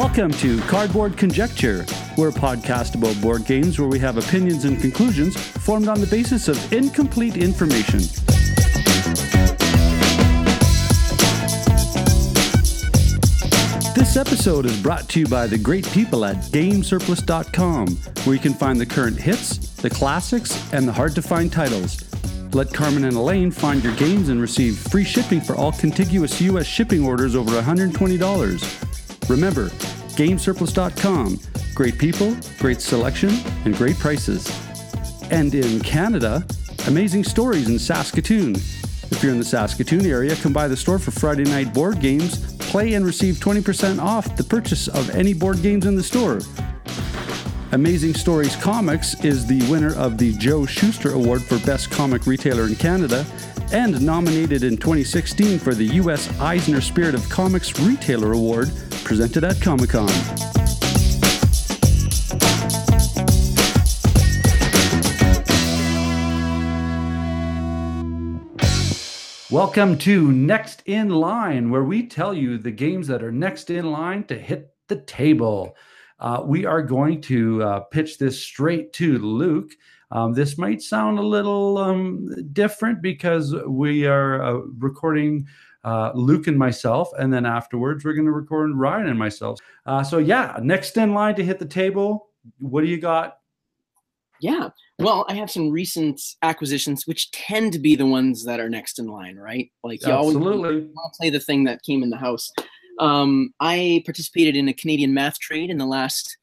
Welcome to Cardboard Conjecture. We're a podcast about board games where we have opinions and conclusions formed on the basis of incomplete information. This episode is brought to you by the great people at GameSurplus.com, where you can find the current hits, the classics, and the hard to find titles. Let Carmen and Elaine find your games and receive free shipping for all contiguous U.S. shipping orders over $120. Remember, GameSurplus.com. Great people, great selection, and great prices. And in Canada, amazing stories in Saskatoon. If you're in the Saskatoon area, come by the store for Friday night board games, play, and receive 20% off the purchase of any board games in the store. Amazing Stories Comics is the winner of the Joe Shuster Award for Best Comic Retailer in Canada and nominated in 2016 for the U.S. Eisner Spirit of Comics Retailer Award presented at Comic Con. Welcome to Next in Line, where we tell you the games that are next in line to hit the table. Uh, we are going to uh, pitch this straight to Luke. Um, this might sound a little um, different because we are uh, recording uh, Luke and myself, and then afterwards we're going to record Ryan and myself. Uh, so yeah, next in line to hit the table. What do you got? Yeah. Well, I have some recent acquisitions, which tend to be the ones that are next in line, right? Like you Absolutely. always want to play the thing that came in the house. Um, I participated in a Canadian math trade in the last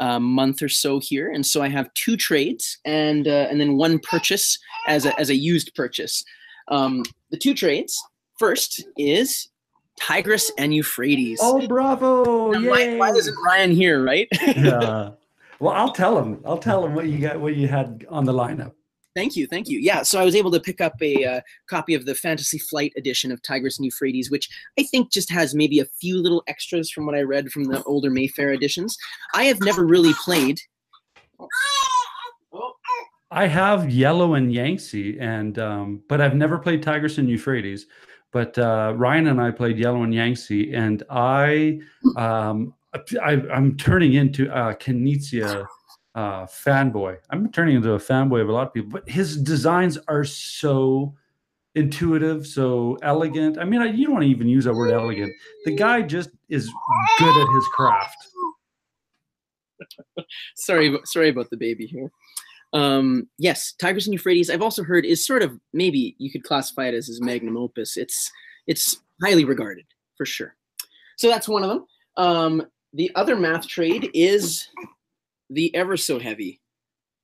uh, month or so here, and so I have two trades and uh, and then one purchase as a as a used purchase. Um, the two trades first is Tigris and Euphrates. Oh, bravo! Now, why, why isn't Ryan here, right? yeah. Well, I'll tell him. I'll tell him what you got, what you had on the lineup. Thank you, thank you. Yeah, so I was able to pick up a uh, copy of the Fantasy Flight edition of Tigris and Euphrates, which I think just has maybe a few little extras from what I read from the older Mayfair editions. I have never really played. Oh, I have Yellow and Yangtze, and um, but I've never played Tigris and Euphrates. But uh, Ryan and I played Yellow and Yangtze, and I, um, I I'm turning into a Knizia uh, fanboy. I'm turning into a fanboy of a lot of people, but his designs are so intuitive, so elegant. I mean, I, you don't even use that word elegant. The guy just is good at his craft. sorry, sorry about the baby here. Um, yes, Tigris and Euphrates. I've also heard is sort of maybe you could classify it as his magnum opus. It's it's highly regarded for sure. So that's one of them. Um, the other math trade is the ever so heavy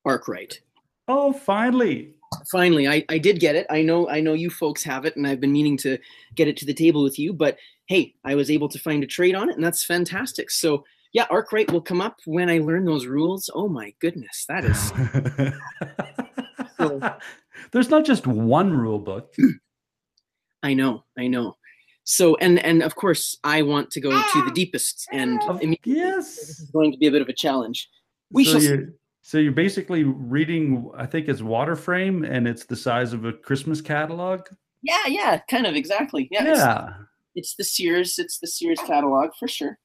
Arkwright. Oh, finally! finally I, I did get it i know i know you folks have it and i've been meaning to get it to the table with you but hey i was able to find a trade on it and that's fantastic so yeah arkwright will come up when i learn those rules oh my goodness that is So- There's not just one rule book. i know i know so and and of course i want to go to the ah! deepest and Of- immediately this yes. is going to be a bit of a challenge we so shall you're, so you're basically reading, I think it's water frame, and it's the size of a Christmas catalog. yeah yeah kind of exactly yeah, it's- Yeah. it's the Sears, it's the Sears catalog for sure.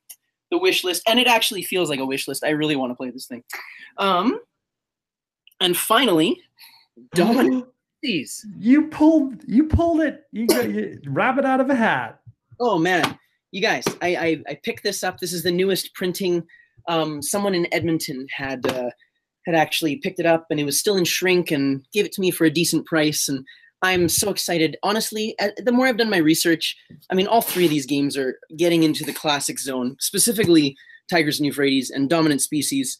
The wish list, and it actually feels like a wish list. I really want to play this thing. Um, and finally, Dominant Species. You pulled. You pulled it. You got you, rabbit out of a hat. Oh man, you guys, I, I I picked this up. This is the newest printing. Um, someone in Edmonton had uh, had actually picked it up, and it was still in shrink, and gave it to me for a decent price. And I'm so excited. Honestly, uh, the more I've done my research, I mean, all three of these games are getting into the classic zone, specifically Tigris and Euphrates and Dominant Species.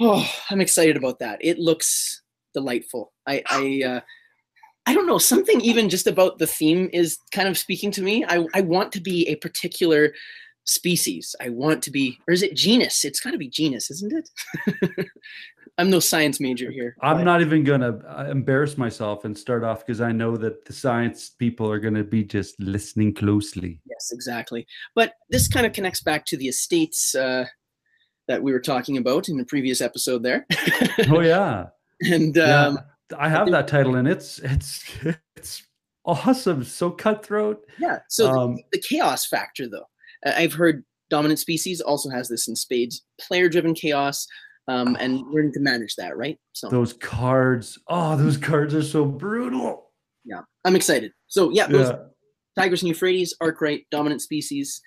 Oh, I'm excited about that. It looks delightful. I I uh, I don't know, something even just about the theme is kind of speaking to me. I, I want to be a particular species. I want to be, or is it genus? It's got to be genus, isn't it? I'm no science major here. I'm but- not even gonna uh, embarrass myself and start off because I know that the science people are gonna be just listening closely. Yes, exactly. But this kind of connects back to the estates uh, that we were talking about in the previous episode there. Oh yeah. and Yeah. um, I have that title, and it's it's it's awesome. So cutthroat. yeah, so the- Um, the chaos factor, though, I- I've heard Dominant Species also has this in spades. Player driven chaos, um, and learning to manage that, right? So those cards, oh, those cards are so brutal. Yeah, I'm excited. So yeah, those yeah. Tigris and Euphrates, Arkwright, Dominant Species.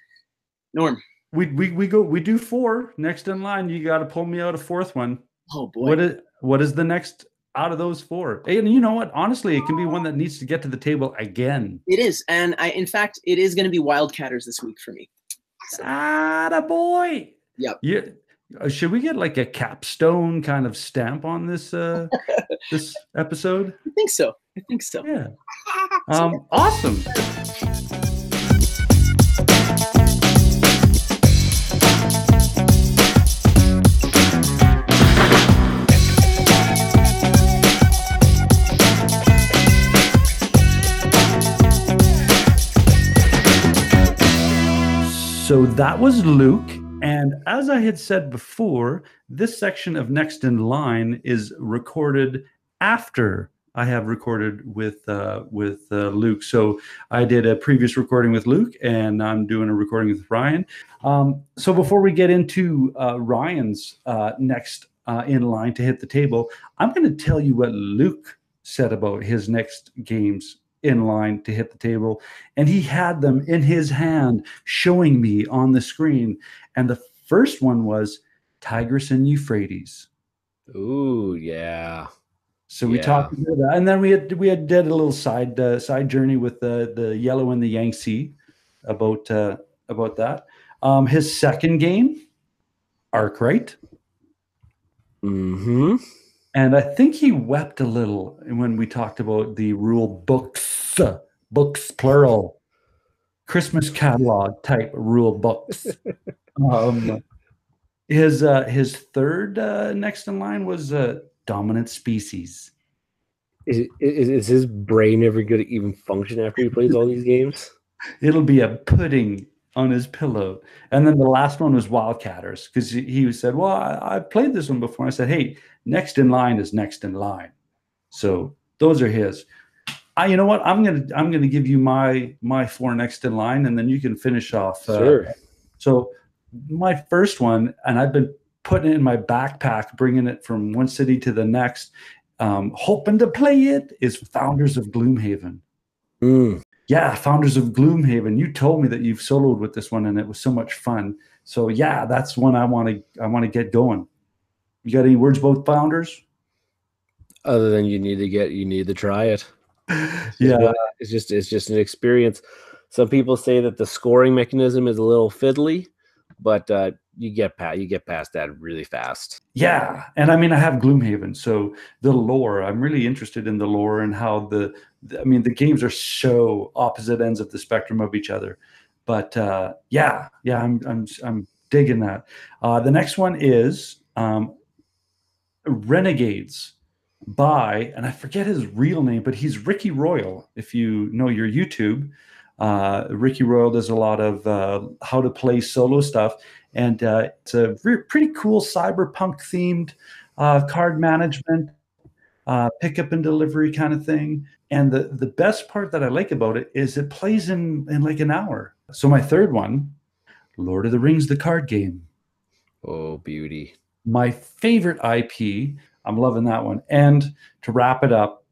Norm. We, we we go we do four next in line. You got to pull me out a fourth one. Oh boy. What is what is the next out of those four? And you know what? Honestly, it can be one that needs to get to the table again. It is, and I in fact it is going to be Wildcatters this week for me. Ah, boy. Yep. Yeah. Uh, should we get like a capstone kind of stamp on this uh this episode? I think so. I think so. Yeah. Um awesome. So that was Luke. And as I had said before, this section of Next in Line is recorded after I have recorded with uh, with uh, Luke. So I did a previous recording with Luke, and I'm doing a recording with Ryan. Um, so before we get into uh, Ryan's uh, next uh, in line to hit the table, I'm going to tell you what Luke said about his next games in line to hit the table. And he had them in his hand, showing me on the screen. And the first one was Tigris and Euphrates. Ooh, yeah. So we yeah. talked about that, and then we had we had did a little side uh, side journey with the the yellow and the Yangtze about uh, about that. Um, his second game, Arkwright. Hmm. And I think he wept a little when we talked about the rule books, books plural, Christmas catalog type rule books. um, his uh, his third uh, next in line was uh, dominant species. Is, is, is his brain ever going to even function after he plays all these games? It'll be a pudding on his pillow. And then the last one was Wildcatters because he said, Well, I, have played this one before. I said, Hey, next in line is next in line. So those are his. I, you know what? I'm gonna I'm gonna give you my my four next in line, and then you can finish off. Uh, sure. So my first one, and I've been putting it in my backpack, bringing it from one city to the next, um, hoping to play it. Is Founders of Gloomhaven. Mm. Yeah, Founders of Gloomhaven. You told me that you've soloed with this one, and it was so much fun. So yeah, that's one I want to I want to get going. You got any words about Founders? Other than you need to get, you need to try it. yeah, it's just it's just an experience. Some people say that the scoring mechanism is a little fiddly, but uh, you get past you get past that really fast. Yeah, and I mean I have Gloomhaven, so the lore. I'm really interested in the lore and how the I mean, the games are so opposite ends of the spectrum of each other. But uh, yeah, yeah, I'm I'm I'm digging that. Uh, the next one is um, Renegades by, and I forget his real name, but he's Ricky Royal. If you know your YouTube, uh, Ricky Royal does a lot of uh, how to play solo stuff, and uh, it's a re- pretty cool cyberpunk themed uh, card management, uh, pickup and delivery kind of thing. And the, the best part that I like about it is it plays in, in like an hour. So my third one, Lord of the Rings, the card game. Oh, beauty. My favorite IP. I'm loving that one. And to wrap it up,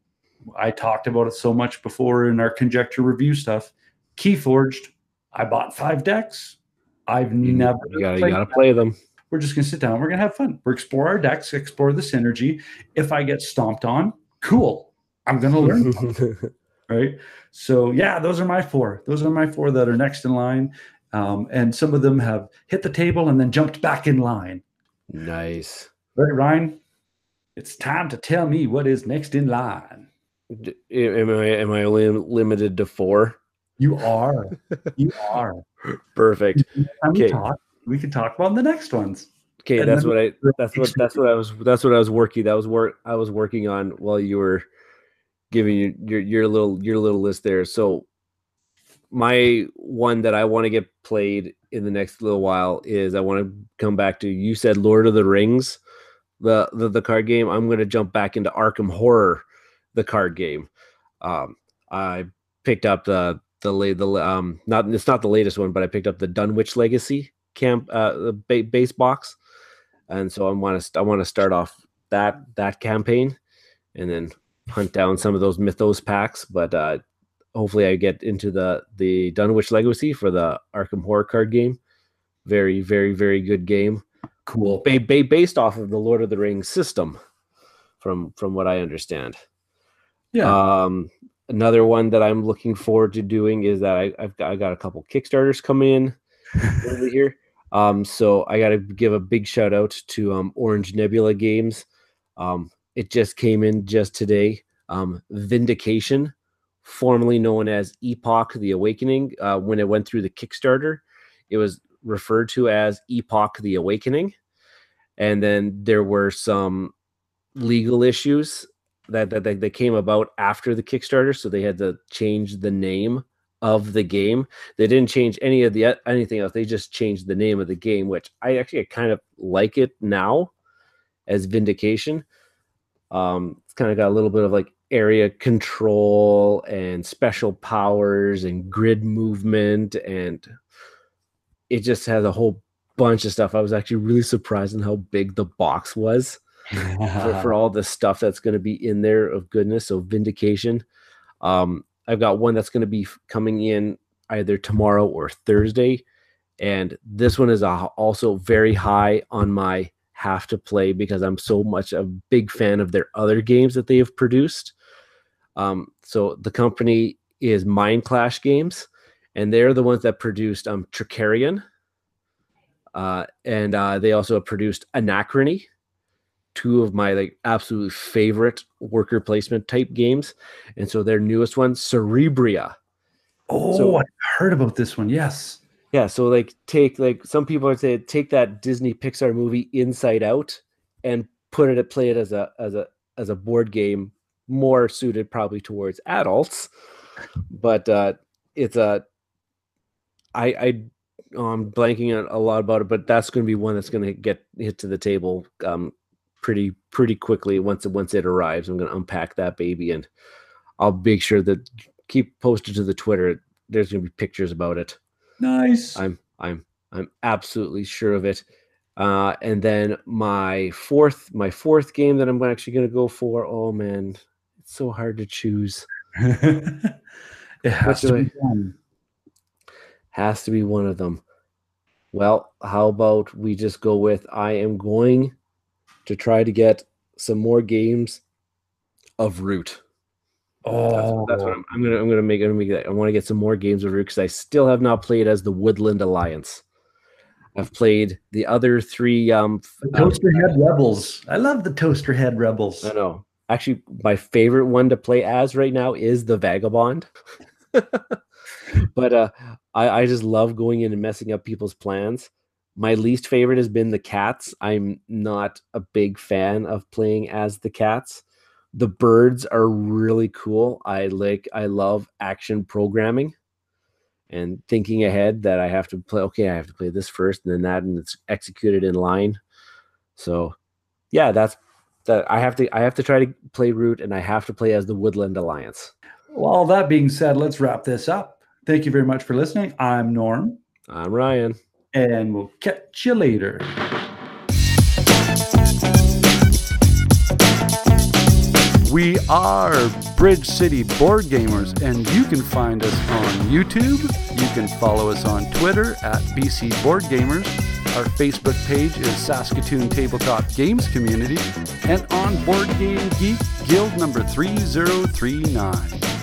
I talked about it so much before in our conjecture review stuff. Keyforged, I bought five decks. I've you never you gotta, you gotta play them. We're just gonna sit down. We're gonna have fun. We're explore our decks, explore the synergy. If I get stomped on, cool. I'm going to learn. right. So, yeah, those are my four. Those are my four that are next in line. Um, and some of them have hit the table and then jumped back in line. Nice. Right, Ryan? It's time to tell me what is next in line. Am I am I only limited to four? You are. you are. Perfect. Okay. Talk, we can talk about the next ones. Okay, and that's what I that's what that's what I was that's what I was working that was work I was working on while you were giving you your your little your little list there. So my one that I want to get played in the next little while is I want to come back to you said Lord of the Rings, the the, the card game. I'm going to jump back into Arkham Horror, the card game. Um, I picked up the the late the um not it's not the latest one, but I picked up the Dunwich Legacy camp uh, ba- base box, and so I want to I want to start off that that campaign, and then hunt down some of those Mythos packs. But uh, hopefully, I get into the the Dunwich Legacy for the Arkham Horror card game. Very very very good game. Cool. Ba- ba- based off of the Lord of the Rings system, from from what I understand. Yeah. Um, another one that I'm looking forward to doing is that I, I've got, I got a couple Kickstarters coming in over here. Um, so I got to give a big shout out to um, Orange Nebula Games. Um, it just came in just today. Um, Vindication, formerly known as Epoch: The Awakening, uh, when it went through the Kickstarter, it was referred to as Epoch: The Awakening, and then there were some legal issues that that, that came about after the Kickstarter, so they had to change the name of the game. They didn't change any of the anything else. They just changed the name of the game, which I actually kind of like it now as Vindication. Um, it's kind of got a little bit of like area control and special powers and grid movement, and it just has a whole bunch of stuff. I was actually really surprised in how big the box was for, for all the stuff that's going to be in there of goodness. So vindication. Um, I've got one that's going to be coming in either tomorrow or Thursday, and this one is also very high on my have to play because I'm so much a big fan of their other games that they have produced. Um, so the company is Mindclash Games, and they're the ones that produced um, Trickerion. Uh, and uh, they also produced Anachrony, two of my like absolute favorite worker placement type games. And so their newest one, Cerebria. Oh, So- I heard about this one. Yes. Yeah, so like take like some people would say take that Disney Pixar movie Inside Out and put it play it as a as a as a board game more suited probably towards adults. But uh it's a I I oh, I'm blanking on a lot about it, but that's going to be one that's going to get hit to the table um pretty pretty quickly once it once it arrives. I'm going to unpack that baby and I'll make sure that keep posted to the Twitter. There's going to be pictures about it. Nice. I'm I'm I'm absolutely sure of it. Uh, and then my fourth my fourth game that I'm actually going to go for. Oh man, it's so hard to choose. it has to be done. Has to be one of them. Well, how about we just go with I am going to try to get some more games of Root. Oh, that's what I'm, I'm gonna I'm gonna make, I'm gonna make that. I want to get some more games of Root because I still have not played as the Woodland Alliance. I've played the other three um, the um, Toaster Head Rebels. I love the Toaster Head Rebels. I know. Actually, my favorite one to play as right now is the Vagabond. but uh, I, I just love going in and messing up people's plans. My least favorite has been the cats. I'm not a big fan of playing as the cats. The birds are really cool. I like I love action programming and thinking ahead that I have to play okay, I have to play this first and then that and it's executed in line. So yeah, that's that I have to I have to try to play root and I have to play as the Woodland Alliance. Well, all that being said, let's wrap this up. Thank you very much for listening. I'm Norm, I'm Ryan. And we'll catch you later. We are Bridge City Board Gamers, and you can find us on YouTube. You can follow us on Twitter at BC Board Gamers. Our Facebook page is Saskatoon Tabletop Games Community, and on Board Game Geek Guild number 3039.